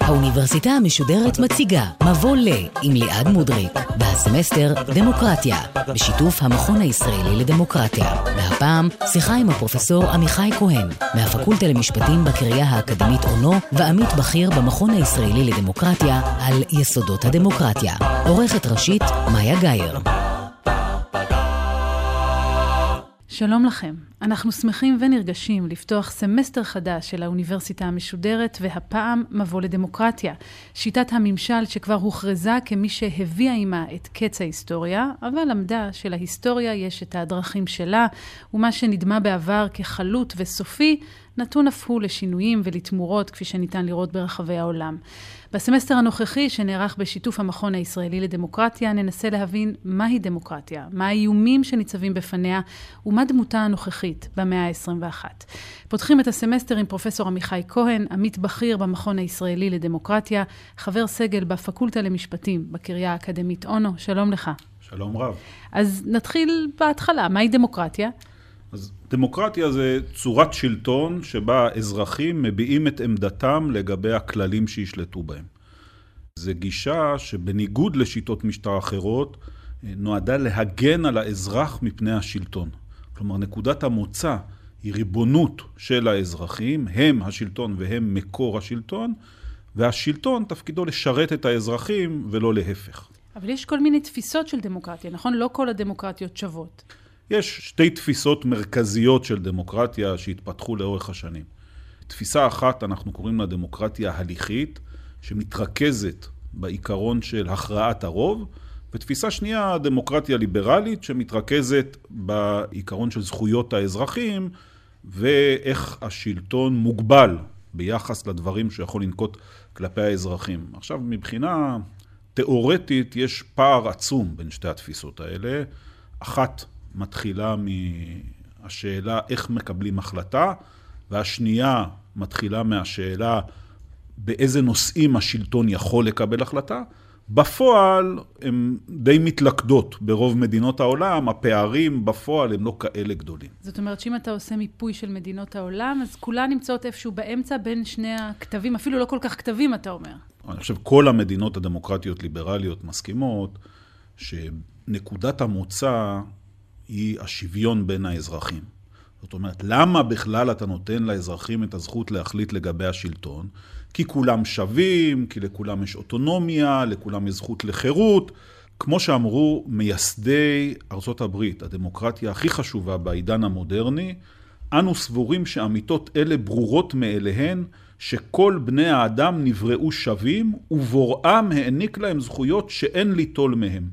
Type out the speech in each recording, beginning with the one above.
האוניברסיטה המשודרת מציגה מבוא ל עם ליעד מודריק והסמסטר דמוקרטיה בשיתוף המכון הישראלי לדמוקרטיה. והפעם שיחה עם הפרופסור עמיחי כהן מהפקולטה למשפטים בקריה האקדמית אונו ועמית בכיר במכון הישראלי לדמוקרטיה על יסודות הדמוקרטיה. עורכת ראשית מאיה גאייר שלום לכם. אנחנו שמחים ונרגשים לפתוח סמסטר חדש של האוניברסיטה המשודרת, והפעם מבוא לדמוקרטיה. שיטת הממשל שכבר הוכרזה כמי שהביאה עימה את קץ ההיסטוריה, אבל למדה שלהיסטוריה יש את הדרכים שלה, ומה שנדמה בעבר כחלוט וסופי, נתון אף הוא לשינויים ולתמורות, כפי שניתן לראות ברחבי העולם. בסמסטר הנוכחי, שנערך בשיתוף המכון הישראלי לדמוקרטיה, ננסה להבין מהי דמוקרטיה, מה האיומים שניצבים בפניה, ומה דמותה הנוכחית במאה ה-21. פותחים את הסמסטר עם פרופסור עמיחי כהן, עמית בכיר במכון הישראלי לדמוקרטיה, חבר סגל בפקולטה למשפטים בקריה האקדמית אונו. שלום לך. שלום רב. אז נתחיל בהתחלה, מהי דמוקרטיה? אז דמוקרטיה זה צורת שלטון שבה אזרחים מביעים את עמדתם לגבי הכללים שישלטו בהם. זו גישה שבניגוד לשיטות משטר אחרות, נועדה להגן על האזרח מפני השלטון. כלומר, נקודת המוצא היא ריבונות של האזרחים, הם השלטון והם מקור השלטון, והשלטון תפקידו לשרת את האזרחים ולא להפך. אבל יש כל מיני תפיסות של דמוקרטיה, נכון? לא כל הדמוקרטיות שוות. יש שתי תפיסות מרכזיות של דמוקרטיה שהתפתחו לאורך השנים. תפיסה אחת, אנחנו קוראים לה דמוקרטיה הליכית, שמתרכזת בעיקרון של הכרעת הרוב, ותפיסה שנייה, דמוקרטיה ליברלית, שמתרכזת בעיקרון של זכויות האזרחים, ואיך השלטון מוגבל ביחס לדברים שיכול לנקוט כלפי האזרחים. עכשיו, מבחינה תיאורטית, יש פער עצום בין שתי התפיסות האלה. אחת מתחילה מהשאלה איך מקבלים החלטה, והשנייה מתחילה מהשאלה באיזה נושאים השלטון יכול לקבל החלטה. בפועל הן די מתלכדות ברוב מדינות העולם, הפערים בפועל הם לא כאלה גדולים. זאת אומרת שאם אתה עושה מיפוי של מדינות העולם, אז כולן נמצאות איפשהו באמצע בין שני הכתבים, אפילו לא כל כך כתבים, אתה אומר. אני חושב כל המדינות הדמוקרטיות ליברליות מסכימות שנקודת המוצא היא השוויון בין האזרחים. זאת אומרת, למה בכלל אתה נותן לאזרחים את הזכות להחליט לגבי השלטון? כי כולם שווים, כי לכולם יש אוטונומיה, לכולם יש זכות לחירות. כמו שאמרו מייסדי ארצות הברית, הדמוקרטיה הכי חשובה בעידן המודרני, אנו סבורים שאמיתות אלה ברורות מאליהן, שכל בני האדם נבראו שווים, ובוראם העניק להם זכויות שאין ליטול מהם.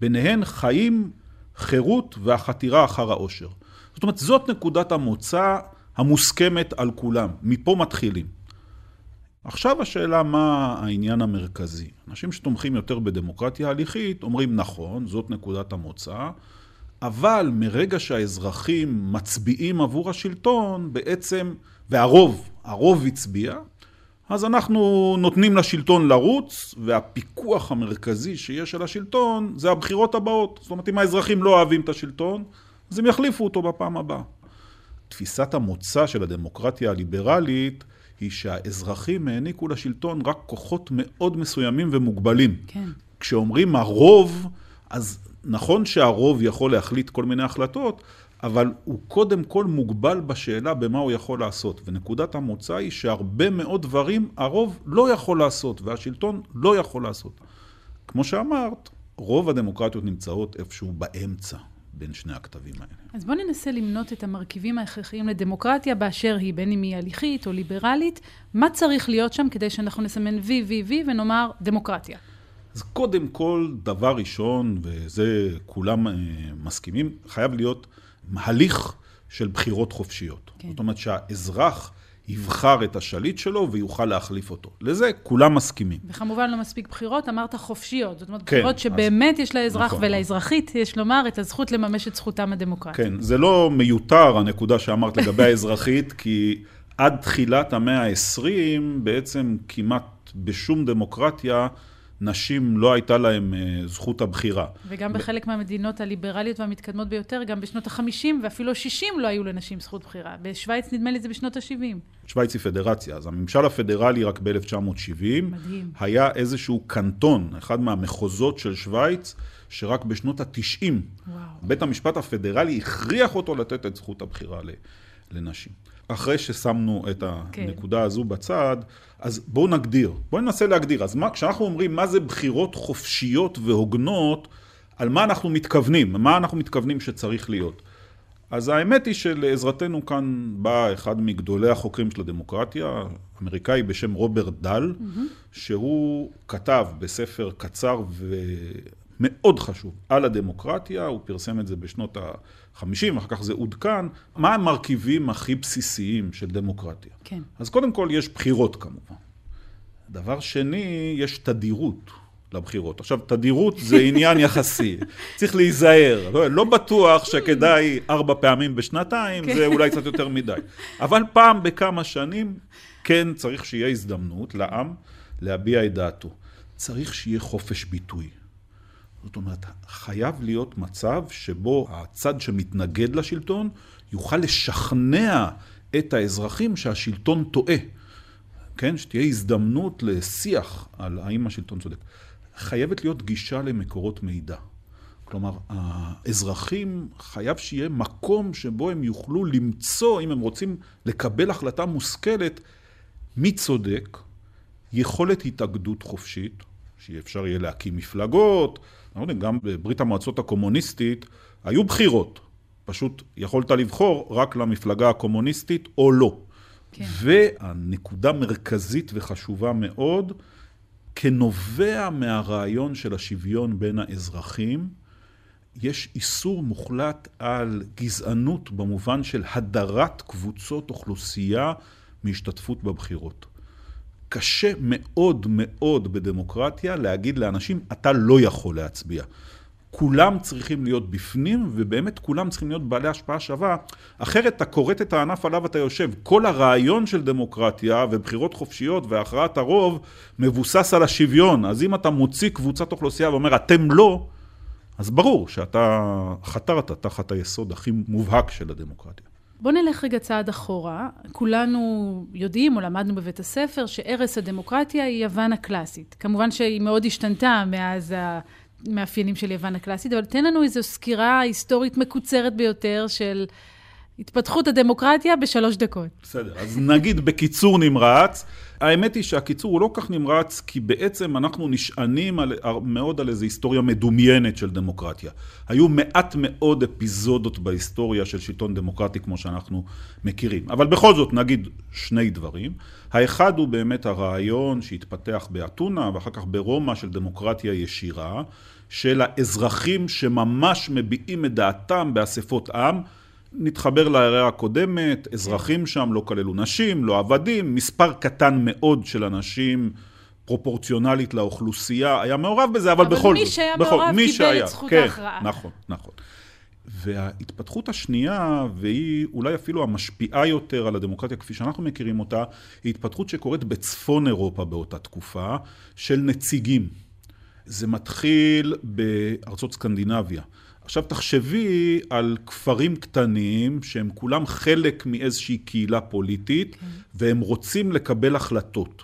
ביניהן חיים, חירות והחתירה אחר האושר. זאת אומרת, זאת נקודת המוצא המוסכמת על כולם. מפה מתחילים. עכשיו השאלה מה העניין המרכזי. אנשים שתומכים יותר בדמוקרטיה הליכית אומרים נכון, זאת נקודת המוצא, אבל מרגע שהאזרחים מצביעים עבור השלטון, בעצם, והרוב, הרוב הצביע, אז אנחנו נותנים לשלטון לרוץ, והפיקוח המרכזי שיש על השלטון זה הבחירות הבאות. זאת אומרת, אם האזרחים לא אוהבים את השלטון, אז הם יחליפו אותו בפעם הבאה. תפיסת המוצא של הדמוקרטיה הליברלית היא שהאזרחים העניקו לשלטון רק כוחות מאוד מסוימים ומוגבלים. כן. כשאומרים הרוב, אז נכון שהרוב יכול להחליט כל מיני החלטות, אבל הוא קודם כל מוגבל בשאלה במה הוא יכול לעשות. ונקודת המוצא היא שהרבה מאוד דברים הרוב לא יכול לעשות, והשלטון לא יכול לעשות. כמו שאמרת, רוב הדמוקרטיות נמצאות איפשהו באמצע. בין שני הכתבים האלה. אז בואו ננסה למנות את המרכיבים ההכרחיים לדמוקרטיה באשר היא, בין אם היא הליכית או ליברלית. מה צריך להיות שם כדי שאנחנו נסמן וי, וי, וי ונאמר דמוקרטיה? אז קודם כל, דבר ראשון, וזה כולם מסכימים, חייב להיות הליך של בחירות חופשיות. כן. זאת אומרת שהאזרח יבחר את השליט שלו ויוכל להחליף אותו. לזה כולם מסכימים. וכמובן לא מספיק בחירות, אמרת חופשיות. זאת אומרת, כן, בחירות שבאמת אז... יש לאזרח נכון. ולאזרחית, יש לומר, את הזכות לממש את זכותם הדמוקרטית. כן, זה לא מיותר הנקודה שאמרת לגבי האזרחית, כי עד תחילת המאה ה-20 בעצם כמעט בשום דמוקרטיה נשים לא הייתה להם אה, זכות הבחירה. וגם בחלק מהמדינות הליברליות והמתקדמות ביותר, גם בשנות ה-50 ואפילו ה-60 לא היו לנשים זכות בחירה. בשוויץ נדמה לי זה בשנות ה-70. שוויץ היא פדרציה, אז הממשל הפדרלי רק ב-1970, היה איזשהו קנטון, אחד מהמחוזות של שוויץ, שרק בשנות ה-90, בית המשפט הפדרלי הכריח אותו לתת את זכות הבחירה לנשים. אחרי ששמנו את כן. הנקודה הזו בצד, אז בואו נגדיר, בואו ננסה להגדיר. אז מה, כשאנחנו אומרים מה זה בחירות חופשיות והוגנות, על מה אנחנו מתכוונים, מה אנחנו מתכוונים שצריך להיות. אז האמת היא שלעזרתנו כאן בא אחד מגדולי החוקרים של הדמוקרטיה, אמריקאי בשם רוברט דל, mm-hmm. שהוא כתב בספר קצר ומאוד חשוב על הדמוקרטיה, הוא פרסם את זה בשנות ה-50, אחר כך זה עודכן, מה המרכיבים הכי בסיסיים של דמוקרטיה. כן. אז קודם כל יש בחירות כמובן. דבר שני, יש תדירות. לבחירות. עכשיו, תדירות זה עניין יחסי, צריך להיזהר. לא, לא בטוח שכדאי ארבע פעמים בשנתיים, כן. זה אולי קצת יותר מדי. אבל פעם בכמה שנים, כן צריך שיהיה הזדמנות לעם להביע את דעתו. צריך שיהיה חופש ביטוי. זאת אומרת, חייב להיות מצב שבו הצד שמתנגד לשלטון יוכל לשכנע את האזרחים שהשלטון טועה. כן? שתהיה הזדמנות לשיח על האם השלטון צודק. חייבת להיות גישה למקורות מידע. כלומר, האזרחים חייב שיהיה מקום שבו הם יוכלו למצוא, אם הם רוצים לקבל החלטה מושכלת, מי צודק, יכולת התאגדות חופשית, שאפשר יהיה להקים מפלגות, לא גם בברית המועצות הקומוניסטית היו בחירות, פשוט יכולת לבחור רק למפלגה הקומוניסטית או לא. כן. והנקודה מרכזית וחשובה מאוד, כנובע מהרעיון של השוויון בין האזרחים, יש איסור מוחלט על גזענות במובן של הדרת קבוצות אוכלוסייה מהשתתפות בבחירות. קשה מאוד מאוד בדמוקרטיה להגיד לאנשים, אתה לא יכול להצביע. כולם צריכים להיות בפנים, ובאמת כולם צריכים להיות בעלי השפעה שווה, אחרת אתה כורת את הענף עליו אתה יושב. כל הרעיון של דמוקרטיה ובחירות חופשיות והכרעת הרוב מבוסס על השוויון. אז אם אתה מוציא קבוצת אוכלוסייה ואומר אתם לא, אז ברור שאתה חתרת תחת היסוד הכי מובהק של הדמוקרטיה. בוא נלך רגע צעד אחורה. כולנו יודעים או למדנו בבית הספר שערש הדמוקרטיה היא יוון הקלאסית. כמובן שהיא מאוד השתנתה מאז המאפיינים של יוון הקלאסית, אבל תן לנו איזו סקירה היסטורית מקוצרת ביותר של התפתחות הדמוקרטיה בשלוש דקות. בסדר, אז נגיד בקיצור נמרץ. האמת היא שהקיצור הוא לא כך נמרץ, כי בעצם אנחנו נשענים על, מאוד על איזו היסטוריה מדומיינת של דמוקרטיה. היו מעט מאוד אפיזודות בהיסטוריה של שלטון דמוקרטי כמו שאנחנו מכירים. אבל בכל זאת נגיד שני דברים. האחד הוא באמת הרעיון שהתפתח באתונה ואחר כך ברומא של דמוקרטיה ישירה, של האזרחים שממש מביעים את דעתם באספות עם. נתחבר להערה הקודמת, אזרחים שם לא כללו נשים, לא עבדים, מספר קטן מאוד של אנשים פרופורציונלית לאוכלוסייה היה מעורב בזה, אבל, אבל בכל זאת. אבל מי שהיה בכל, מעורב קיבל שהיה, את זכות כן, ההכרעה. נכון, נכון. וההתפתחות השנייה, והיא אולי אפילו המשפיעה יותר על הדמוקרטיה כפי שאנחנו מכירים אותה, היא התפתחות שקורית בצפון אירופה באותה תקופה, של נציגים. זה מתחיל בארצות סקנדינביה. עכשיו תחשבי על כפרים קטנים שהם כולם חלק מאיזושהי קהילה פוליטית. כן. והם רוצים לקבל החלטות.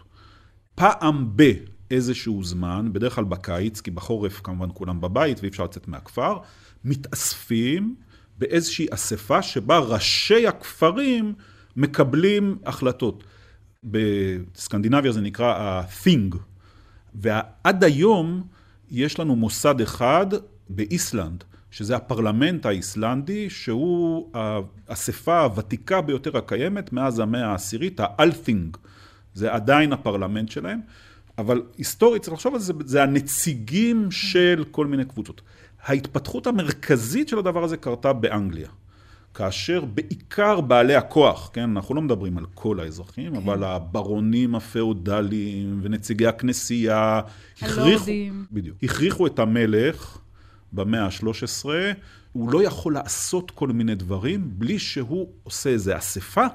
פעם באיזשהו זמן, בדרך כלל בקיץ, כי בחורף כמובן כולם בבית ואי אפשר לצאת מהכפר, מתאספים באיזושהי אספה שבה ראשי הכפרים מקבלים החלטות. בסקנדינביה זה נקרא ה-thing, ועד היום יש לנו מוסד אחד באיסלנד, שזה הפרלמנט האיסלנדי, שהוא האספה הוותיקה ביותר הקיימת מאז המאה העשירית, האלפינג, זה עדיין הפרלמנט שלהם, אבל היסטורית צריך לחשוב על זה, זה הנציגים של כל מיני קבוצות. ההתפתחות המרכזית של הדבר הזה קרתה באנגליה. כאשר בעיקר בעלי הכוח, כן, אנחנו לא מדברים על כל האזרחים, כן. אבל הברונים הפאודליים ונציגי הכנסייה, הכריחו, בדיוק, הכריחו את המלך במאה ה-13, הוא לא יכול לעשות כל מיני דברים בלי שהוא עושה איזו אספה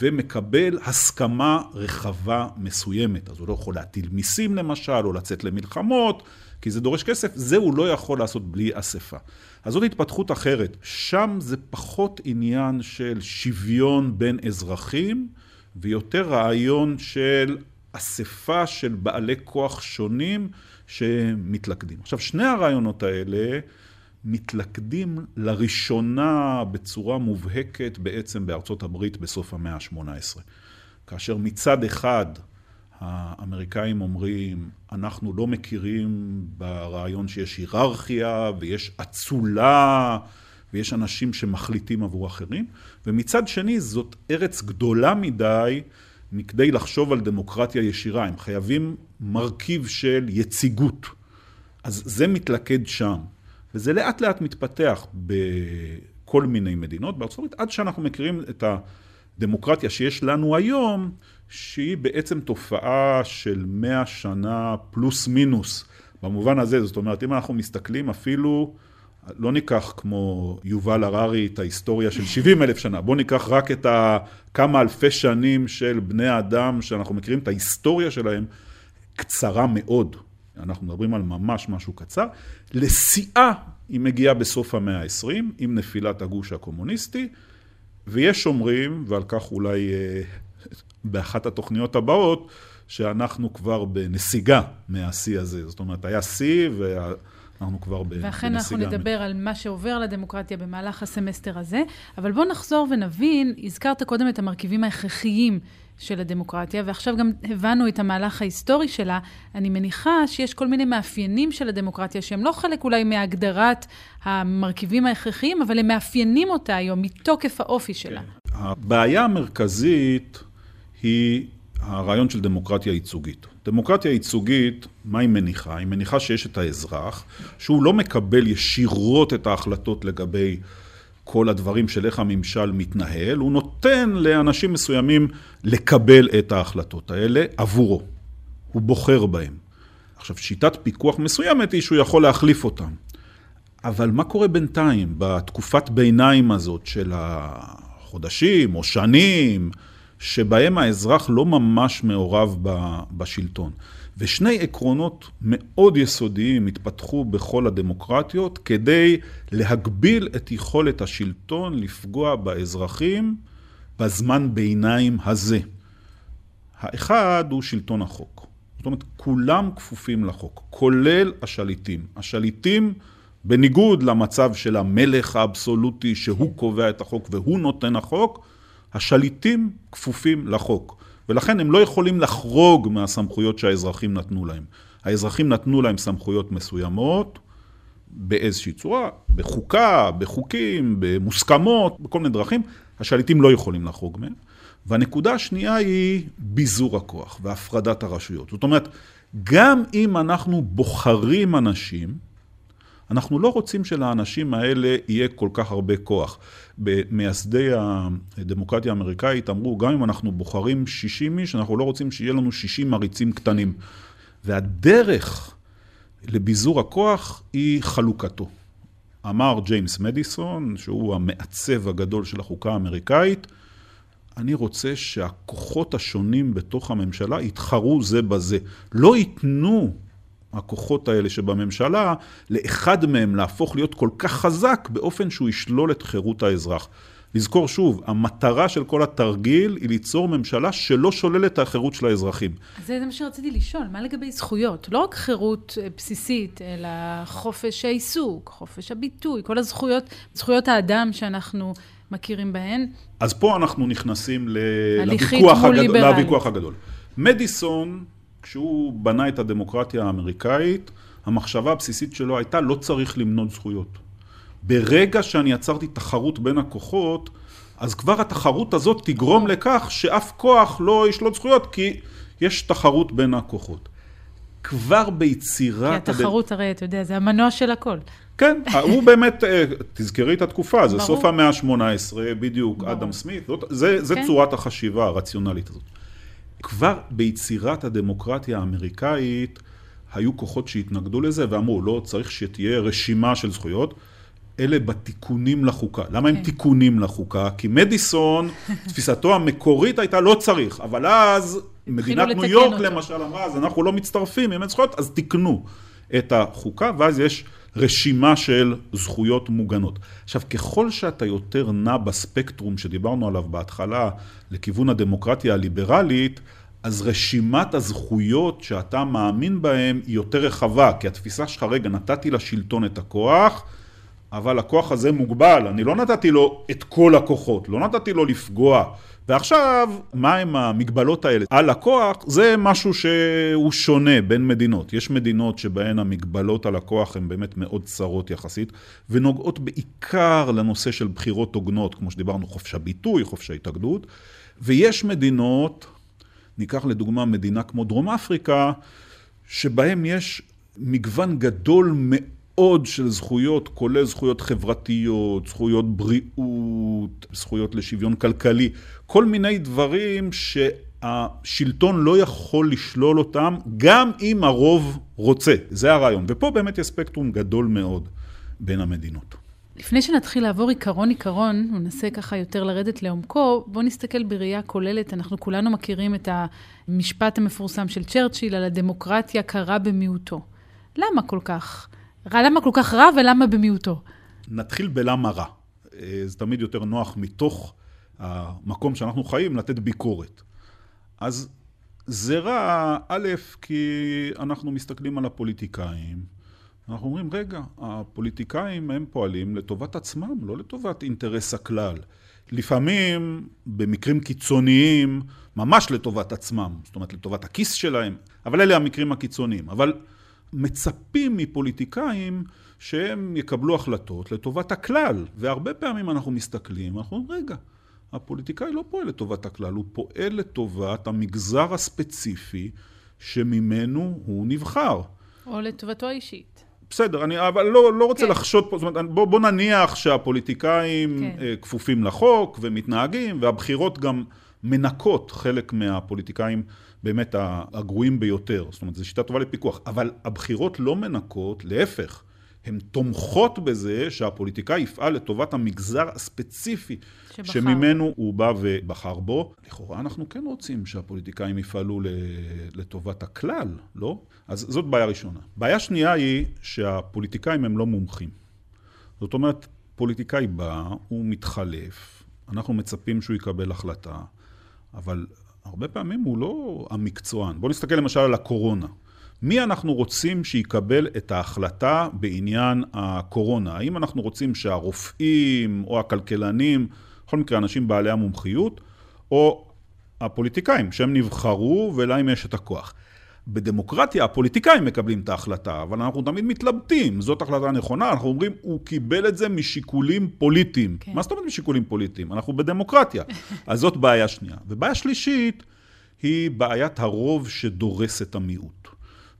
ומקבל הסכמה רחבה מסוימת. אז הוא לא יכול להטיל מיסים למשל, או לצאת למלחמות, כי זה דורש כסף, זה הוא לא יכול לעשות בלי אספה. אז זאת התפתחות אחרת. שם זה פחות עניין של שוויון בין אזרחים, ויותר רעיון של אספה של בעלי כוח שונים שמתלכדים. עכשיו, שני הרעיונות האלה מתלכדים לראשונה בצורה מובהקת בעצם בארצות הברית בסוף המאה ה-18. כאשר מצד אחד האמריקאים אומרים, אנחנו לא מכירים ברעיון שיש היררכיה ויש אצולה ויש אנשים שמחליטים עבור אחרים, ומצד שני זאת ארץ גדולה מדי מכדי לחשוב על דמוקרטיה ישירה, הם חייבים מרכיב של יציגות. אז זה מתלכד שם, וזה לאט לאט מתפתח בכל מיני מדינות בארצות הברית, עד שאנחנו מכירים את הדמוקרטיה שיש לנו היום, שהיא בעצם תופעה של מאה שנה פלוס מינוס. במובן הזה, זאת אומרת, אם אנחנו מסתכלים אפילו, לא ניקח כמו יובל הררי את ההיסטוריה של 70 אלף שנה, בואו ניקח רק את כמה אלפי שנים של בני האדם שאנחנו מכירים את ההיסטוריה שלהם, קצרה מאוד. אנחנו מדברים על ממש משהו קצר. לשיאה היא מגיעה בסוף המאה ה-20, עם נפילת הגוש הקומוניסטי, ויש אומרים, ועל כך אולי אה, באחת התוכניות הבאות, שאנחנו כבר בנסיגה מהשיא הזה. זאת אומרת, היה שיא ואנחנו כבר בנסיגה. ואכן אנחנו נדבר על מה שעובר לדמוקרטיה במהלך הסמסטר הזה, אבל בואו נחזור ונבין, הזכרת קודם את המרכיבים ההכרחיים של הדמוקרטיה, ועכשיו גם הבנו את המהלך ההיסטורי שלה. אני מניחה שיש כל מיני מאפיינים של הדמוקרטיה שהם לא חלק אולי מהגדרת המרכיבים ההכרחיים, אבל הם מאפיינים אותה היום מתוקף האופי שלה. כן. הבעיה המרכזית היא הרעיון של דמוקרטיה ייצוגית. דמוקרטיה ייצוגית, מה היא מניחה? היא מניחה שיש את האזרח, שהוא לא מקבל ישירות את ההחלטות לגבי כל הדברים של איך הממשל מתנהל, הוא נותן לאנשים מסוימים לקבל את ההחלטות האלה עבורו. הוא בוחר בהם. עכשיו, שיטת פיקוח מסוימת היא שהוא יכול להחליף אותם. אבל מה קורה בינתיים, בתקופת ביניים הזאת של החודשים או שנים, שבהם האזרח לא ממש מעורב בשלטון. ושני עקרונות מאוד יסודיים התפתחו בכל הדמוקרטיות כדי להגביל את יכולת השלטון לפגוע באזרחים בזמן ביניים הזה. האחד הוא שלטון החוק. זאת אומרת, כולם כפופים לחוק, כולל השליטים. השליטים, בניגוד למצב של המלך האבסולוטי שהוא קובע את החוק והוא נותן החוק, השליטים כפופים לחוק, ולכן הם לא יכולים לחרוג מהסמכויות שהאזרחים נתנו להם. האזרחים נתנו להם סמכויות מסוימות באיזושהי צורה, בחוקה, בחוקים, במוסכמות, בכל מיני דרכים, השליטים לא יכולים לחרוג מהם. והנקודה השנייה היא ביזור הכוח והפרדת הרשויות. זאת אומרת, גם אם אנחנו בוחרים אנשים, אנחנו לא רוצים שלאנשים האלה יהיה כל כך הרבה כוח. מייסדי הדמוקרטיה האמריקאית אמרו, גם אם אנחנו בוחרים 60 איש, אנחנו לא רוצים שיהיה לנו 60 מריצים קטנים. והדרך לביזור הכוח היא חלוקתו. אמר ג'יימס מדיסון, שהוא המעצב הגדול של החוקה האמריקאית, אני רוצה שהכוחות השונים בתוך הממשלה יתחרו זה בזה. לא ייתנו הכוחות האלה שבממשלה, לאחד מהם להפוך להיות כל כך חזק באופן שהוא ישלול את חירות האזרח. לזכור שוב, המטרה של כל התרגיל היא ליצור ממשלה שלא שוללת את החירות של האזרחים. זה מה שרציתי לשאול, מה לגבי זכויות? לא רק חירות אה, בסיסית, אלא חופש העיסוק, חופש הביטוי, כל הזכויות, זכויות האדם שאנחנו מכירים בהן. אז פה אנחנו נכנסים לוויכוח הגדול, לוויכוח הגדול. מדיסון כשהוא בנה את הדמוקרטיה האמריקאית, המחשבה הבסיסית שלו הייתה לא צריך למנות זכויות. ברגע שאני יצרתי תחרות בין הכוחות, אז כבר התחרות הזאת תגרום לכך שאף כוח לא ישלוט זכויות, כי יש תחרות בין הכוחות. כבר ביצירת... כי התחרות הד... הרי, אתה יודע, זה המנוע של הכל. כן, הוא באמת, אה, תזכרי את התקופה, זה ברור. סוף המאה ה-18, בדיוק, ברור. אדם סמית, זאת, זה, זה כן. צורת החשיבה הרציונלית הזאת. כבר ביצירת הדמוקרטיה האמריקאית היו כוחות שהתנגדו לזה ואמרו, לא צריך שתהיה רשימה של זכויות. אלה בתיקונים לחוקה. למה הם כן. תיקונים לחוקה? כי מדיסון, תפיסתו המקורית הייתה לא צריך, אבל אז מדינת ניו יורק אותו. למשל אמרה, אז אנחנו לא מצטרפים, אם אין זכויות, אז תיקנו את החוקה, ואז יש רשימה של זכויות מוגנות. עכשיו, ככל שאתה יותר נע בספקטרום שדיברנו עליו בהתחלה, לכיוון הדמוקרטיה הליברלית, אז רשימת הזכויות שאתה מאמין בהן היא יותר רחבה, כי התפיסה שלך, רגע, נתתי לשלטון את הכוח, אבל הכוח הזה מוגבל, אני לא נתתי לו את כל הכוחות, לא נתתי לו לפגוע. ועכשיו, מהם המגבלות האלה על הכוח? זה משהו שהוא שונה בין מדינות. יש מדינות שבהן המגבלות על הכוח הן באמת מאוד צרות יחסית, ונוגעות בעיקר לנושא של בחירות הוגנות, כמו שדיברנו, חופש הביטוי, חופש ההתאגדות, ויש מדינות, ניקח לדוגמה מדינה כמו דרום אפריקה, שבהם יש מגוון גדול מאוד של זכויות, כולל זכויות חברתיות, זכויות בריאות, זכויות לשוויון כלכלי, כל מיני דברים שהשלטון לא יכול לשלול אותם, גם אם הרוב רוצה. זה הרעיון. ופה באמת יש ספקטרום גדול מאוד בין המדינות. לפני שנתחיל לעבור עיקרון-עיקרון, וננסה ככה יותר לרדת לעומקו, בואו נסתכל בראייה כוללת. אנחנו כולנו מכירים את המשפט המפורסם של צ'רצ'יל על הדמוקרטיה קרה במיעוטו. למה כל כך? למה כל כך רע ולמה במיעוטו? נתחיל בלמה רע. אה, זה תמיד יותר נוח מתוך המקום שאנחנו חיים לתת ביקורת. אז זה רע, א', כי אנחנו מסתכלים על הפוליטיקאים, אנחנו אומרים, רגע, הפוליטיקאים הם פועלים לטובת עצמם, לא לטובת אינטרס הכלל. לפעמים, במקרים קיצוניים, ממש לטובת עצמם, זאת אומרת לטובת הכיס שלהם, אבל אלה המקרים הקיצוניים. אבל מצפים מפוליטיקאים שהם יקבלו החלטות לטובת הכלל, והרבה פעמים אנחנו מסתכלים, אנחנו אומרים, רגע, הפוליטיקאי לא פועל לטובת הכלל, הוא פועל לטובת המגזר הספציפי שממנו הוא נבחר. או לטובתו האישית. בסדר, אני אבל לא, לא רוצה כן. לחשוד פה, זאת אומרת, בוא, בוא נניח שהפוליטיקאים כן. אה, כפופים לחוק ומתנהגים, והבחירות גם מנקות חלק מהפוליטיקאים באמת הגרועים ביותר. זאת אומרת, זו שיטה טובה לפיקוח. אבל הבחירות לא מנקות, להפך. הן תומכות בזה שהפוליטיקאי יפעל לטובת המגזר הספציפי שבחר. שממנו הוא בא ובחר בו. לכאורה אנחנו כן רוצים שהפוליטיקאים יפעלו לטובת הכלל, לא? אז זאת בעיה ראשונה. בעיה שנייה היא שהפוליטיקאים הם לא מומחים. זאת אומרת, פוליטיקאי בא, הוא מתחלף, אנחנו מצפים שהוא יקבל החלטה, אבל הרבה פעמים הוא לא המקצוען. בואו נסתכל למשל על הקורונה. מי אנחנו רוצים שיקבל את ההחלטה בעניין הקורונה? האם אנחנו רוצים שהרופאים או הכלכלנים, בכל מקרה אנשים בעלי המומחיות, או הפוליטיקאים שהם נבחרו ולהם יש את הכוח. בדמוקרטיה הפוליטיקאים מקבלים את ההחלטה, אבל אנחנו תמיד מתלבטים, זאת החלטה נכונה, אנחנו אומרים, הוא קיבל את זה משיקולים פוליטיים. כן. מה זאת אומרת משיקולים פוליטיים? אנחנו בדמוקרטיה. אז זאת בעיה שנייה. ובעיה שלישית היא בעיית הרוב שדורס את המיעוט.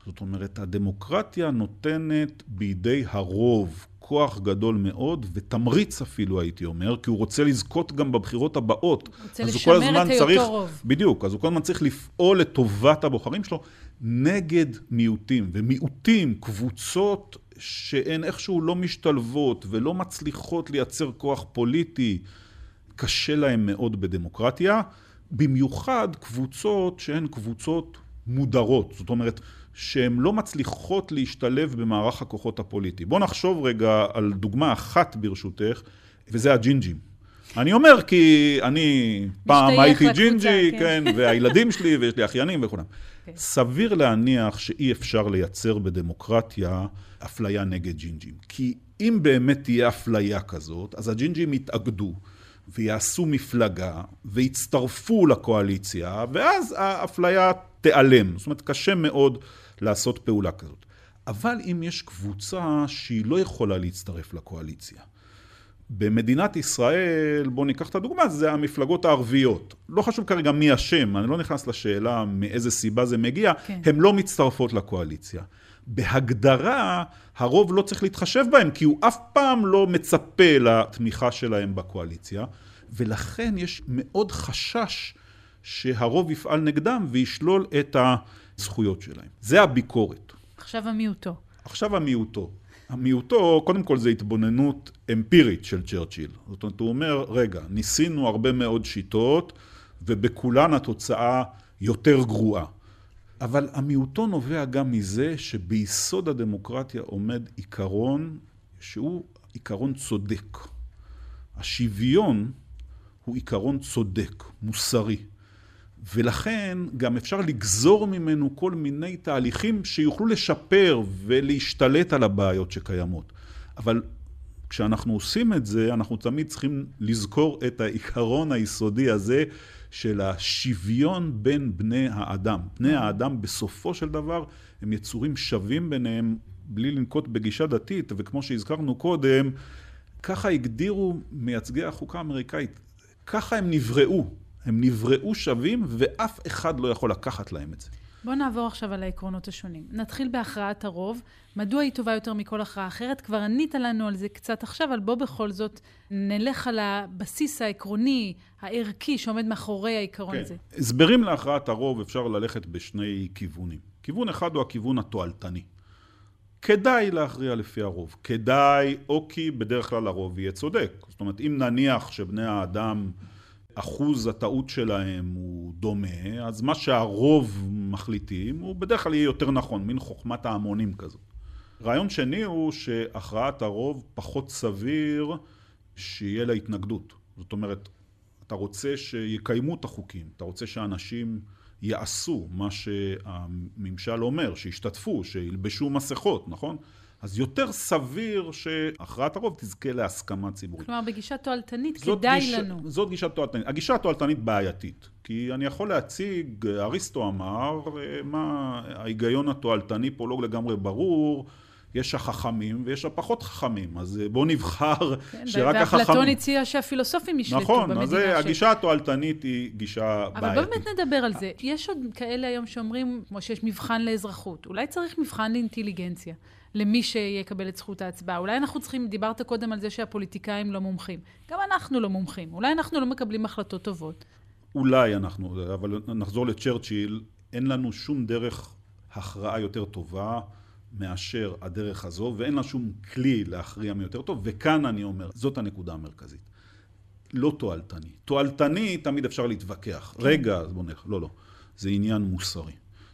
זאת אומרת, הדמוקרטיה נותנת בידי הרוב כוח גדול מאוד, ותמריץ אפילו, הייתי אומר, כי הוא רוצה לזכות גם בבחירות הבאות. הוא רוצה לשמר את היותו רוב. בדיוק, אז הוא כל הזמן צריך לפעול לטובת הבוחרים שלו נגד מיעוטים. ומיעוטים, קבוצות שהן איכשהו לא משתלבות ולא מצליחות לייצר כוח פוליטי, קשה להם מאוד בדמוקרטיה. במיוחד קבוצות שהן קבוצות מודרות. זאת אומרת, שהן לא מצליחות להשתלב במערך הכוחות הפוליטי. בואו נחשוב רגע על דוגמה אחת ברשותך, וזה הג'ינג'ים. אני אומר כי אני פעם הייתי ג'ינג'י, כן, כן והילדים שלי, ויש לי אחיינים וכולם. Okay. כן. סביר להניח שאי אפשר לייצר בדמוקרטיה אפליה נגד ג'ינג'ים. כי אם באמת תהיה אפליה כזאת, אז הג'ינג'ים יתאגדו. ויעשו מפלגה, ויצטרפו לקואליציה, ואז האפליה תיעלם. זאת אומרת, קשה מאוד לעשות פעולה כזאת. אבל אם יש קבוצה שהיא לא יכולה להצטרף לקואליציה, במדינת ישראל, בואו ניקח את הדוגמה, זה המפלגות הערביות. לא חשוב כרגע מי אשם, אני לא נכנס לשאלה מאיזה סיבה זה מגיע, כן. הן לא מצטרפות לקואליציה. בהגדרה, הרוב לא צריך להתחשב בהם, כי הוא אף פעם לא מצפה לתמיכה שלהם בקואליציה, ולכן יש מאוד חשש שהרוב יפעל נגדם וישלול את הזכויות שלהם. זה הביקורת. עכשיו המיעוטו. עכשיו המיעוטו. המיעוטו, קודם כל זה התבוננות אמפירית של צ'רצ'יל. זאת אומרת, הוא אומר, רגע, ניסינו הרבה מאוד שיטות, ובכולן התוצאה יותר גרועה. אבל המיעוטו נובע גם מזה שביסוד הדמוקרטיה עומד עיקרון שהוא עיקרון צודק. השוויון הוא עיקרון צודק, מוסרי. ולכן גם אפשר לגזור ממנו כל מיני תהליכים שיוכלו לשפר ולהשתלט על הבעיות שקיימות. אבל כשאנחנו עושים את זה, אנחנו תמיד צריכים לזכור את העיקרון היסודי הזה של השוויון בין בני האדם. בני האדם בסופו של דבר הם יצורים שווים ביניהם בלי לנקוט בגישה דתית, וכמו שהזכרנו קודם, ככה הגדירו מייצגי החוקה האמריקאית, ככה הם נבראו. הם נבראו שווים ואף אחד לא יכול לקחת להם את זה. בואו נעבור עכשיו על העקרונות השונים. נתחיל בהכרעת הרוב. מדוע היא טובה יותר מכל הכרעה אחרת? כבר ענית לנו על זה קצת עכשיו, אבל בוא בכל זאת נלך על הבסיס העקרוני, הערכי, שעומד מאחורי העיקרון כן. הזה. הסברים להכרעת הרוב אפשר ללכת בשני כיוונים. כיוון אחד הוא הכיוון התועלתני. כדאי להכריע לפי הרוב. כדאי, או כי בדרך כלל הרוב יהיה צודק. זאת אומרת, אם נניח שבני האדם... אחוז הטעות שלהם הוא דומה, אז מה שהרוב מחליטים הוא בדרך כלל יהיה יותר נכון, מין חוכמת ההמונים כזאת. רעיון שני הוא שהכרעת הרוב פחות סביר שיהיה לה התנגדות. זאת אומרת, אתה רוצה שיקיימו את החוקים, אתה רוצה שאנשים יעשו מה שהממשל אומר, שישתתפו, שילבשו מסכות, נכון? אז יותר סביר שהכרעת הרוב תזכה להסכמה ציבורית. כלומר, בגישה תועלתנית כדאי גיש, לנו. זאת גישה תועלתנית. הגישה התועלתנית בעייתית. כי אני יכול להציג, אריסטו אמר, מה ההיגיון התועלתני פה לא לגמרי ברור. יש החכמים ויש הפחות חכמים, אז בואו נבחר כן, שרק החכמים... ואפלטון הציע שהפילוסופים ישלטו נכון, במדינה נכון, אז הגישה התועלתנית היא גישה אבל בעייתית. אבל באמת נדבר על זה. יש עוד כאלה היום שאומרים, כמו שיש מבחן לאזרחות, אולי צריך מבחן לאינטליגנציה. למי שיקבל את זכות ההצבעה. אולי אנחנו צריכים, דיברת קודם על זה שהפוליטיקאים לא מומחים. גם אנחנו לא מומחים. אולי אנחנו לא מקבלים החלטות טובות. אולי אנחנו, אבל נחזור לצ'רצ'יל, אין לנו שום דרך הכרעה יותר טובה מאשר הדרך הזו, ואין לה שום כלי להכריע מי יותר טוב, וכאן אני אומר, זאת הנקודה המרכזית. לא תועלתני. תועלתני תמיד אפשר להתווכח. כן. רגע, בוא נלך, לא, לא. זה עניין מוסרי.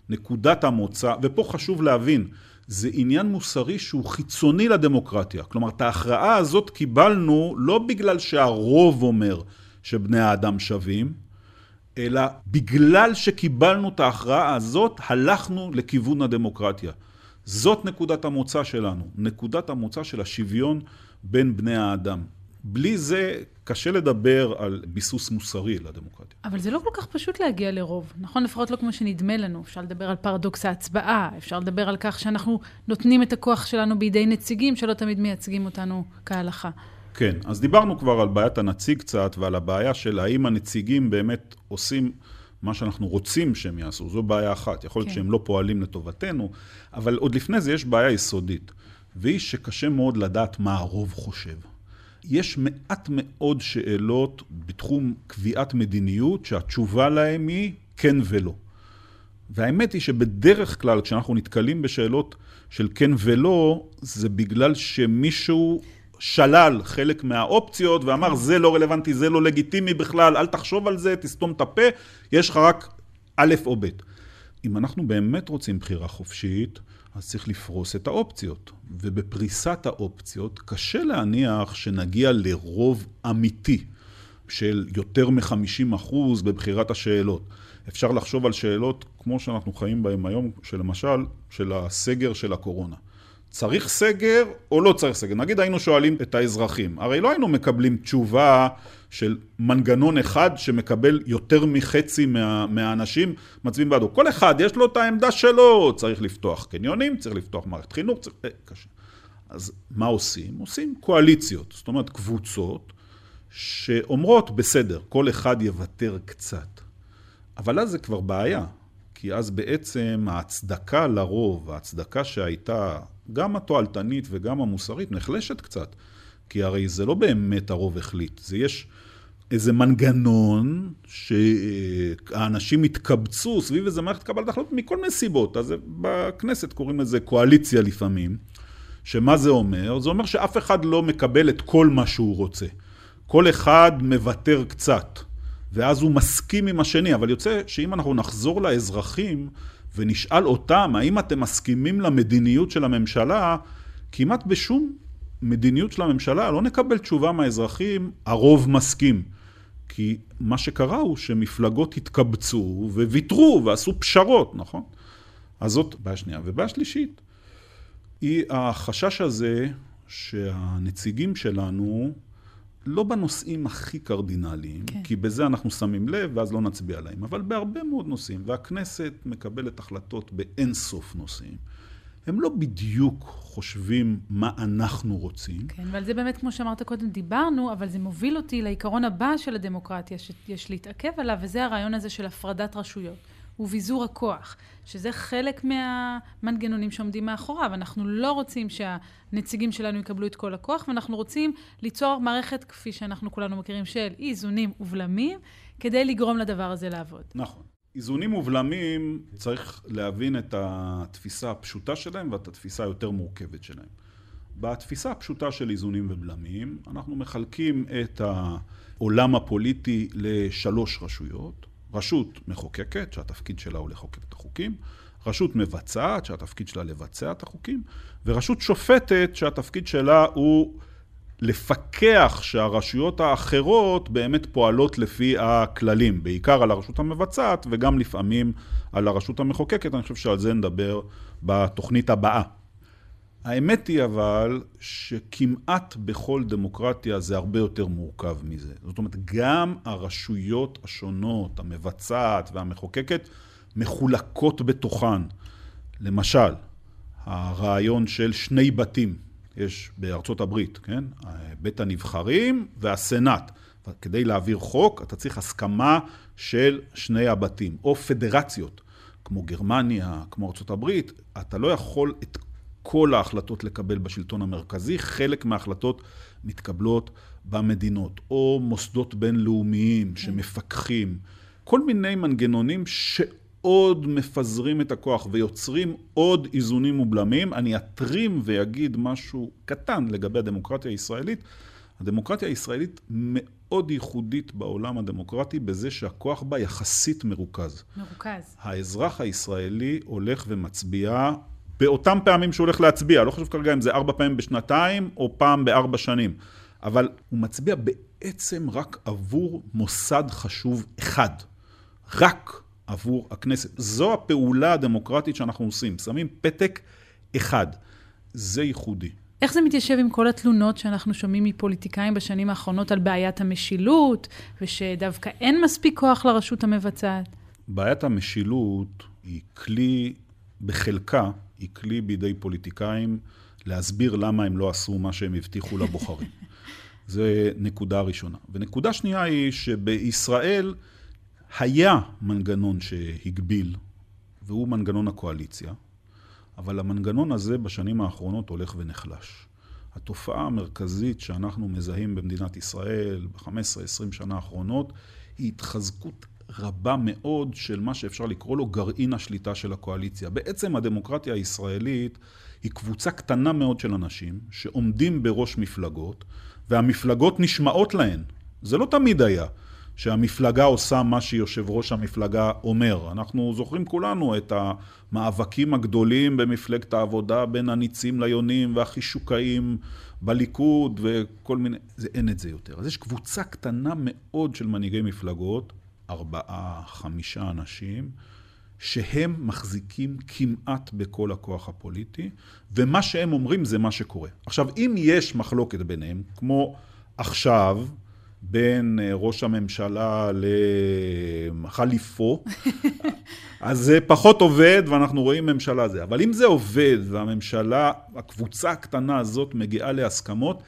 נקודת המוצא, ופה חשוב להבין, זה עניין מוסרי שהוא חיצוני לדמוקרטיה. כלומר, את ההכרעה הזאת קיבלנו לא בגלל שהרוב אומר שבני האדם שווים, אלא בגלל שקיבלנו את ההכרעה הזאת, הלכנו לכיוון הדמוקרטיה. זאת נקודת המוצא שלנו, נקודת המוצא של השוויון בין בני האדם. בלי זה קשה לדבר על ביסוס מוסרי לדמוקרטיה. אבל זה לא כל כך פשוט להגיע לרוב, נכון? לפחות לא כמו שנדמה לנו. אפשר לדבר על פרדוקס ההצבעה, אפשר לדבר על כך שאנחנו נותנים את הכוח שלנו בידי נציגים שלא תמיד מייצגים אותנו כהלכה. כן, אז דיברנו כבר על בעיית הנציג קצת ועל הבעיה של האם הנציגים באמת עושים מה שאנחנו רוצים שהם יעשו. זו בעיה אחת. יכול להיות כן. שהם לא פועלים לטובתנו, אבל עוד לפני זה יש בעיה יסודית, והיא שקשה מאוד לדעת מה הרוב חושב. יש מעט מאוד שאלות בתחום קביעת מדיניות שהתשובה להן היא כן ולא. והאמת היא שבדרך כלל כשאנחנו נתקלים בשאלות של כן ולא, זה בגלל שמישהו שלל חלק מהאופציות ואמר זה לא רלוונטי, זה לא לגיטימי בכלל, אל תחשוב על זה, תסתום את הפה, יש לך רק א' או ב'. אם אנחנו באמת רוצים בחירה חופשית, אז צריך לפרוס את האופציות. ובפריסת האופציות קשה להניח שנגיע לרוב אמיתי של יותר מ-50% בבחירת השאלות. אפשר לחשוב על שאלות כמו שאנחנו חיים בהן היום, שלמשל, של הסגר של הקורונה. צריך סגר או לא צריך סגר? נגיד היינו שואלים את האזרחים, הרי לא היינו מקבלים תשובה של מנגנון אחד שמקבל יותר מחצי מה, מהאנשים מצביעים בעדו. כל אחד יש לו את העמדה שלו, צריך לפתוח קניונים, צריך לפתוח מערכת חינוך, צריך... אה, קשה. אז מה עושים? עושים קואליציות, זאת אומרת קבוצות שאומרות בסדר, כל אחד יוותר קצת. אבל אז זה כבר בעיה, כי אז בעצם ההצדקה לרוב, ההצדקה שהייתה גם התועלתנית וגם המוסרית נחלשת קצת. כי הרי זה לא באמת הרוב החליט, זה יש איזה מנגנון שהאנשים התקבצו סביב איזה מערכת קבלת החלטות מכל מיני סיבות. אז בכנסת קוראים לזה קואליציה לפעמים, שמה זה אומר? זה אומר שאף אחד לא מקבל את כל מה שהוא רוצה. כל אחד מוותר קצת, ואז הוא מסכים עם השני. אבל יוצא שאם אנחנו נחזור לאזרחים ונשאל אותם, האם אתם מסכימים למדיניות של הממשלה, כמעט בשום מדיניות של הממשלה לא נקבל תשובה מהאזרחים, הרוב מסכים. כי מה שקרה הוא שמפלגות התקבצו וויתרו ועשו פשרות, נכון? אז זאת בעיה שנייה. ובעיה שלישית היא החשש הזה שהנציגים שלנו לא בנושאים הכי קרדינליים, כן. כי בזה אנחנו שמים לב ואז לא נצביע עליהם, אבל בהרבה מאוד נושאים, והכנסת מקבלת החלטות באין סוף נושאים. הם לא בדיוק חושבים מה אנחנו רוצים. כן, ועל זה באמת, כמו שאמרת קודם, דיברנו, אבל זה מוביל אותי לעיקרון הבא של הדמוקרטיה, שיש להתעכב עליו, וזה הרעיון הזה של הפרדת רשויות. וביזור הכוח, שזה חלק מהמנגנונים שעומדים מאחוריו. אנחנו לא רוצים שהנציגים שלנו יקבלו את כל הכוח, ואנחנו רוצים ליצור מערכת, כפי שאנחנו כולנו מכירים, של איזונים ובלמים, כדי לגרום לדבר הזה לעבוד. נכון. איזונים ובלמים, צריך להבין את התפיסה הפשוטה שלהם ואת התפיסה היותר מורכבת שלהם. בתפיסה הפשוטה של איזונים ובלמים, אנחנו מחלקים את העולם הפוליטי לשלוש רשויות. רשות מחוקקת, שהתפקיד שלה הוא לחוקק את החוקים, רשות מבצעת, שהתפקיד שלה לבצע את החוקים, ורשות שופטת, שהתפקיד שלה הוא לפקח שהרשויות האחרות באמת פועלות לפי הכללים, בעיקר על הרשות המבצעת וגם לפעמים על הרשות המחוקקת, אני חושב שעל זה נדבר בתוכנית הבאה. האמת היא אבל שכמעט בכל דמוקרטיה זה הרבה יותר מורכב מזה. זאת אומרת, גם הרשויות השונות, המבצעת והמחוקקת, מחולקות בתוכן. למשל, הרעיון של שני בתים, יש בארצות הברית, כן? בית הנבחרים והסנאט. כדי להעביר חוק, אתה צריך הסכמה של שני הבתים, או פדרציות, כמו גרמניה, כמו ארצות הברית, אתה לא יכול את כל ההחלטות לקבל בשלטון המרכזי, חלק מההחלטות מתקבלות במדינות, או מוסדות בינלאומיים שמפקחים, כל מיני מנגנונים שעוד מפזרים את הכוח ויוצרים עוד איזונים ובלמים. אני אתרים ואגיד משהו קטן לגבי הדמוקרטיה הישראלית. הדמוקרטיה הישראלית מאוד ייחודית בעולם הדמוקרטי בזה שהכוח בה יחסית מרוכז. מרוכז. האזרח הישראלי הולך ומצביע באותם פעמים שהוא הולך להצביע, לא חשוב כרגע אם זה ארבע פעמים בשנתיים או פעם בארבע שנים, אבל הוא מצביע בעצם רק עבור מוסד חשוב אחד, רק עבור הכנסת. זו הפעולה הדמוקרטית שאנחנו עושים, שמים פתק אחד. זה ייחודי. איך זה מתיישב עם כל התלונות שאנחנו שומעים מפוליטיקאים בשנים האחרונות על בעיית המשילות, ושדווקא אין מספיק כוח לרשות המבצעת? בעיית המשילות היא כלי בחלקה היא כלי בידי פוליטיקאים להסביר למה הם לא עשו מה שהם הבטיחו לבוחרים. זה נקודה ראשונה. ונקודה שנייה היא שבישראל היה מנגנון שהגביל, והוא מנגנון הקואליציה, אבל המנגנון הזה בשנים האחרונות הולך ונחלש. התופעה המרכזית שאנחנו מזהים במדינת ישראל ב-15-20 שנה האחרונות היא התחזקות רבה מאוד של מה שאפשר לקרוא לו גרעין השליטה של הקואליציה. בעצם הדמוקרטיה הישראלית היא קבוצה קטנה מאוד של אנשים שעומדים בראש מפלגות, והמפלגות נשמעות להן. זה לא תמיד היה. שהמפלגה עושה מה שיושב ראש המפלגה אומר. אנחנו זוכרים כולנו את המאבקים הגדולים במפלגת העבודה בין הניצים ליונים והחישוקאים בליכוד וכל מיני... זה, אין את זה יותר. אז יש קבוצה קטנה מאוד של מנהיגי מפלגות ארבעה, חמישה אנשים, שהם מחזיקים כמעט בכל הכוח הפוליטי, ומה שהם אומרים זה מה שקורה. עכשיו, אם יש מחלוקת ביניהם, כמו עכשיו, בין אה, ראש הממשלה לחליפו, אז זה פחות עובד ואנחנו רואים ממשלה זה. אבל אם זה עובד והממשלה, הקבוצה הקטנה הזאת מגיעה להסכמות,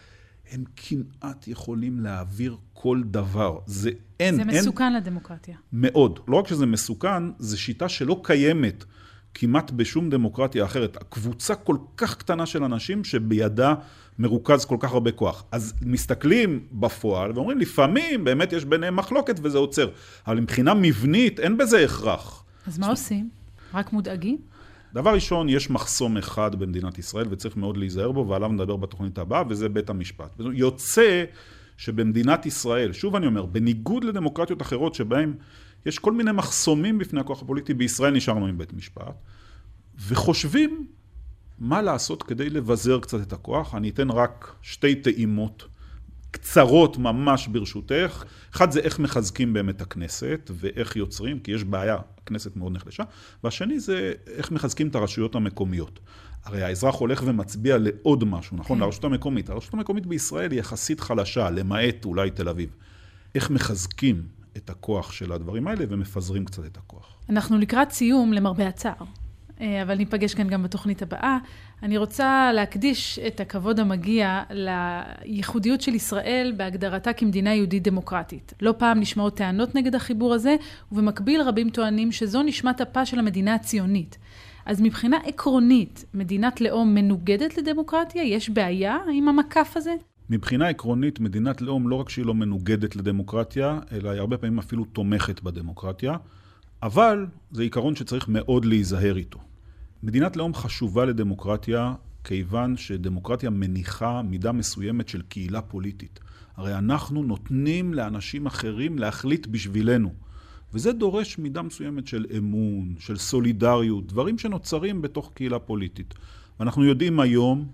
הם כמעט יכולים להעביר כל דבר. זה אין, זה מסוכן אין, לדמוקרטיה. מאוד. לא רק שזה מסוכן, זו שיטה שלא קיימת כמעט בשום דמוקרטיה אחרת. הקבוצה כל כך קטנה של אנשים שבידה מרוכז כל כך הרבה כוח. אז מסתכלים בפועל ואומרים, לפעמים באמת יש ביניהם מחלוקת וזה עוצר. אבל מבחינה מבנית אין בזה הכרח. אז מה עושים? רק מודאגים? דבר ראשון, יש מחסום אחד במדינת ישראל וצריך מאוד להיזהר בו, ועליו נדבר בתוכנית הבאה, וזה בית המשפט. יוצא שבמדינת ישראל, שוב אני אומר, בניגוד לדמוקרטיות אחרות שבהן יש כל מיני מחסומים בפני הכוח הפוליטי, בישראל נשארנו עם בית משפט, וחושבים מה לעשות כדי לבזר קצת את הכוח. אני אתן רק שתי טעימות קצרות ממש ברשותך. אחד זה איך מחזקים באמת הכנסת ואיך יוצרים, כי יש בעיה, הכנסת מאוד נחלשה. והשני זה איך מחזקים את הרשויות המקומיות. הרי האזרח הולך ומצביע לעוד משהו, נכון? כן. לרשות המקומית. הרשות המקומית בישראל היא יחסית חלשה, למעט אולי תל אביב. איך מחזקים את הכוח של הדברים האלה ומפזרים קצת את הכוח. אנחנו לקראת סיום, למרבה הצער. אה, אבל ניפגש כאן גם בתוכנית הבאה. אני רוצה להקדיש את הכבוד המגיע לייחודיות של ישראל בהגדרתה כמדינה יהודית דמוקרטית. לא פעם נשמעות טענות נגד החיבור הזה, ובמקביל רבים טוענים שזו נשמת אפה של המדינה הציונית. אז מבחינה עקרונית, מדינת לאום מנוגדת לדמוקרטיה? יש בעיה עם המקף הזה? מבחינה עקרונית, מדינת לאום לא רק שהיא לא מנוגדת לדמוקרטיה, אלא היא הרבה פעמים אפילו תומכת בדמוקרטיה. אבל זה עיקרון שצריך מאוד להיזהר איתו. מדינת לאום חשובה לדמוקרטיה כיוון שדמוקרטיה מניחה מידה מסוימת של קהילה פוליטית. הרי אנחנו נותנים לאנשים אחרים להחליט בשבילנו. וזה דורש מידה מסוימת של אמון, של סולידריות, דברים שנוצרים בתוך קהילה פוליטית. ואנחנו יודעים היום,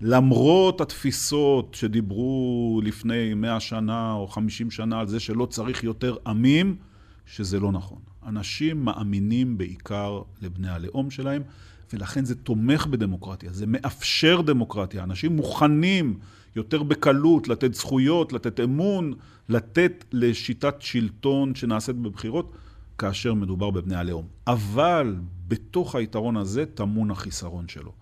למרות התפיסות שדיברו לפני 100 שנה או 50 שנה על זה שלא צריך יותר עמים, שזה לא נכון. אנשים מאמינים בעיקר לבני הלאום שלהם, ולכן זה תומך בדמוקרטיה, זה מאפשר דמוקרטיה. אנשים מוכנים יותר בקלות לתת זכויות, לתת אמון, לתת לשיטת שלטון שנעשית בבחירות, כאשר מדובר בבני הלאום. אבל בתוך היתרון הזה טמון החיסרון שלו,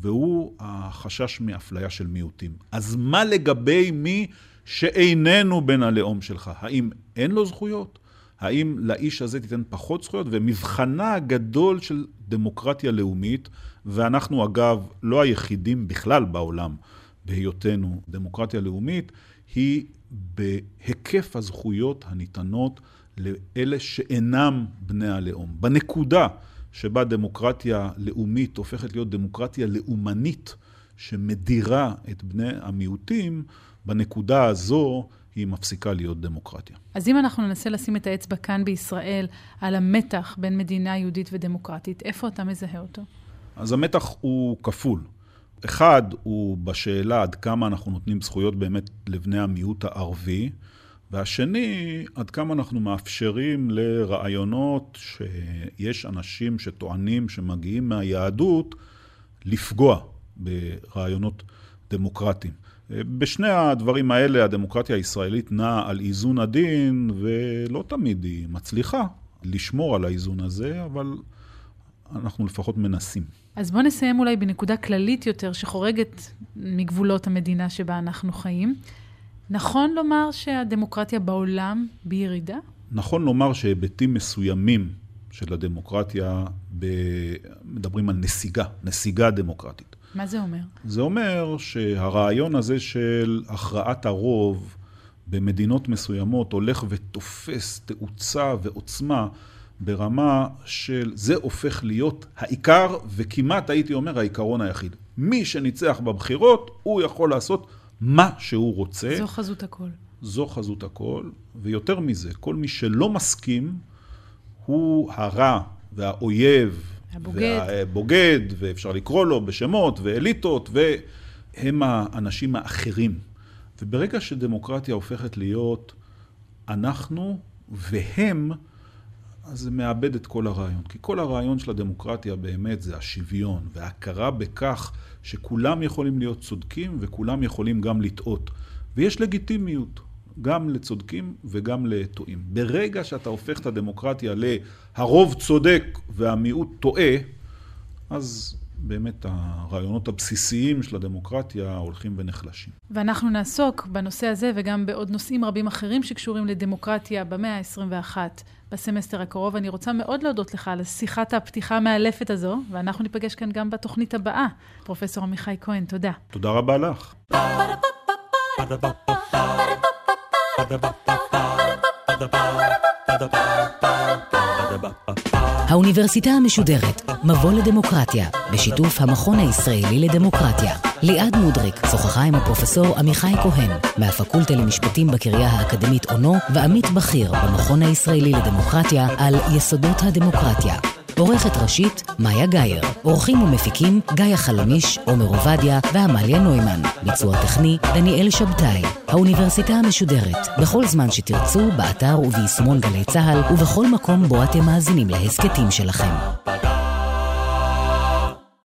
והוא החשש מאפליה של מיעוטים. אז מה לגבי מי שאיננו בן הלאום שלך? האם אין לו זכויות? האם לאיש הזה תיתן פחות זכויות? ומבחנה הגדול של דמוקרטיה לאומית, ואנחנו אגב לא היחידים בכלל בעולם בהיותנו דמוקרטיה לאומית, היא בהיקף הזכויות הניתנות לאלה שאינם בני הלאום. בנקודה שבה דמוקרטיה לאומית הופכת להיות דמוקרטיה לאומנית שמדירה את בני המיעוטים, בנקודה הזו היא מפסיקה להיות דמוקרטיה. אז אם אנחנו ננסה לשים את האצבע כאן בישראל על המתח בין מדינה יהודית ודמוקרטית, איפה אתה מזהה אותו? אז המתח הוא כפול. אחד הוא בשאלה עד כמה אנחנו נותנים זכויות באמת לבני המיעוט הערבי, והשני, עד כמה אנחנו מאפשרים לרעיונות שיש אנשים שטוענים שמגיעים מהיהדות לפגוע ברעיונות דמוקרטיים. בשני הדברים האלה הדמוקרטיה הישראלית נעה על איזון עדין, ולא תמיד היא מצליחה לשמור על האיזון הזה, אבל אנחנו לפחות מנסים. אז בואו נסיים אולי בנקודה כללית יותר, שחורגת מגבולות המדינה שבה אנחנו חיים. נכון לומר שהדמוקרטיה בעולם בירידה? נכון לומר שהיבטים מסוימים של הדמוקרטיה, ב... מדברים על נסיגה, נסיגה דמוקרטית. מה זה אומר? זה אומר שהרעיון הזה של הכרעת הרוב במדינות מסוימות הולך ותופס תאוצה ועוצמה ברמה של זה הופך להיות העיקר, וכמעט הייתי אומר העיקרון היחיד. מי שניצח בבחירות, הוא יכול לעשות מה שהוא רוצה. זו חזות הכל. זו חזות הכל, ויותר מזה, כל מי שלא מסכים הוא הרע והאויב הבוגד. והבוגד, ואפשר לקרוא לו בשמות, ואליטות, והם האנשים האחרים. וברגע שדמוקרטיה הופכת להיות אנחנו והם, אז זה מאבד את כל הרעיון. כי כל הרעיון של הדמוקרטיה באמת זה השוויון, וההכרה בכך שכולם יכולים להיות צודקים וכולם יכולים גם לטעות. ויש לגיטימיות. גם לצודקים וגם לטועים. ברגע שאתה הופך את הדמוקרטיה ל"הרוב צודק והמיעוט טועה", אז באמת הרעיונות הבסיסיים של הדמוקרטיה הולכים ונחלשים. ואנחנו נעסוק בנושא הזה וגם בעוד נושאים רבים אחרים שקשורים לדמוקרטיה במאה ה-21 בסמסטר הקרוב. אני רוצה מאוד להודות לך על שיחת הפתיחה המאלפת הזו, ואנחנו ניפגש כאן גם בתוכנית הבאה. פרופ' עמיחי כהן, תודה. תודה רבה לך. האוניברסיטה המשודרת, מבוא לדמוקרטיה, בשיתוף המכון הישראלי לדמוקרטיה. ליעד מודריק שוחחה עם הפרופסור עמיחי כהן, מהפקולטה למשפטים בקריה האקדמית אונו, ועמית בכיר במכון הישראלי לדמוקרטיה, על יסודות הדמוקרטיה. עורכת ראשית, מאיה גאייר. עורכים ומפיקים, גיא חלמיש, עומר עובדיה ועמליה נוימן. ביצוע טכני, דניאל שבתאי. האוניברסיטה המשודרת, בכל זמן שתרצו, באתר וביישומון גלי צה"ל, ובכל מקום בו אתם מאזינים להסכתים שלכם.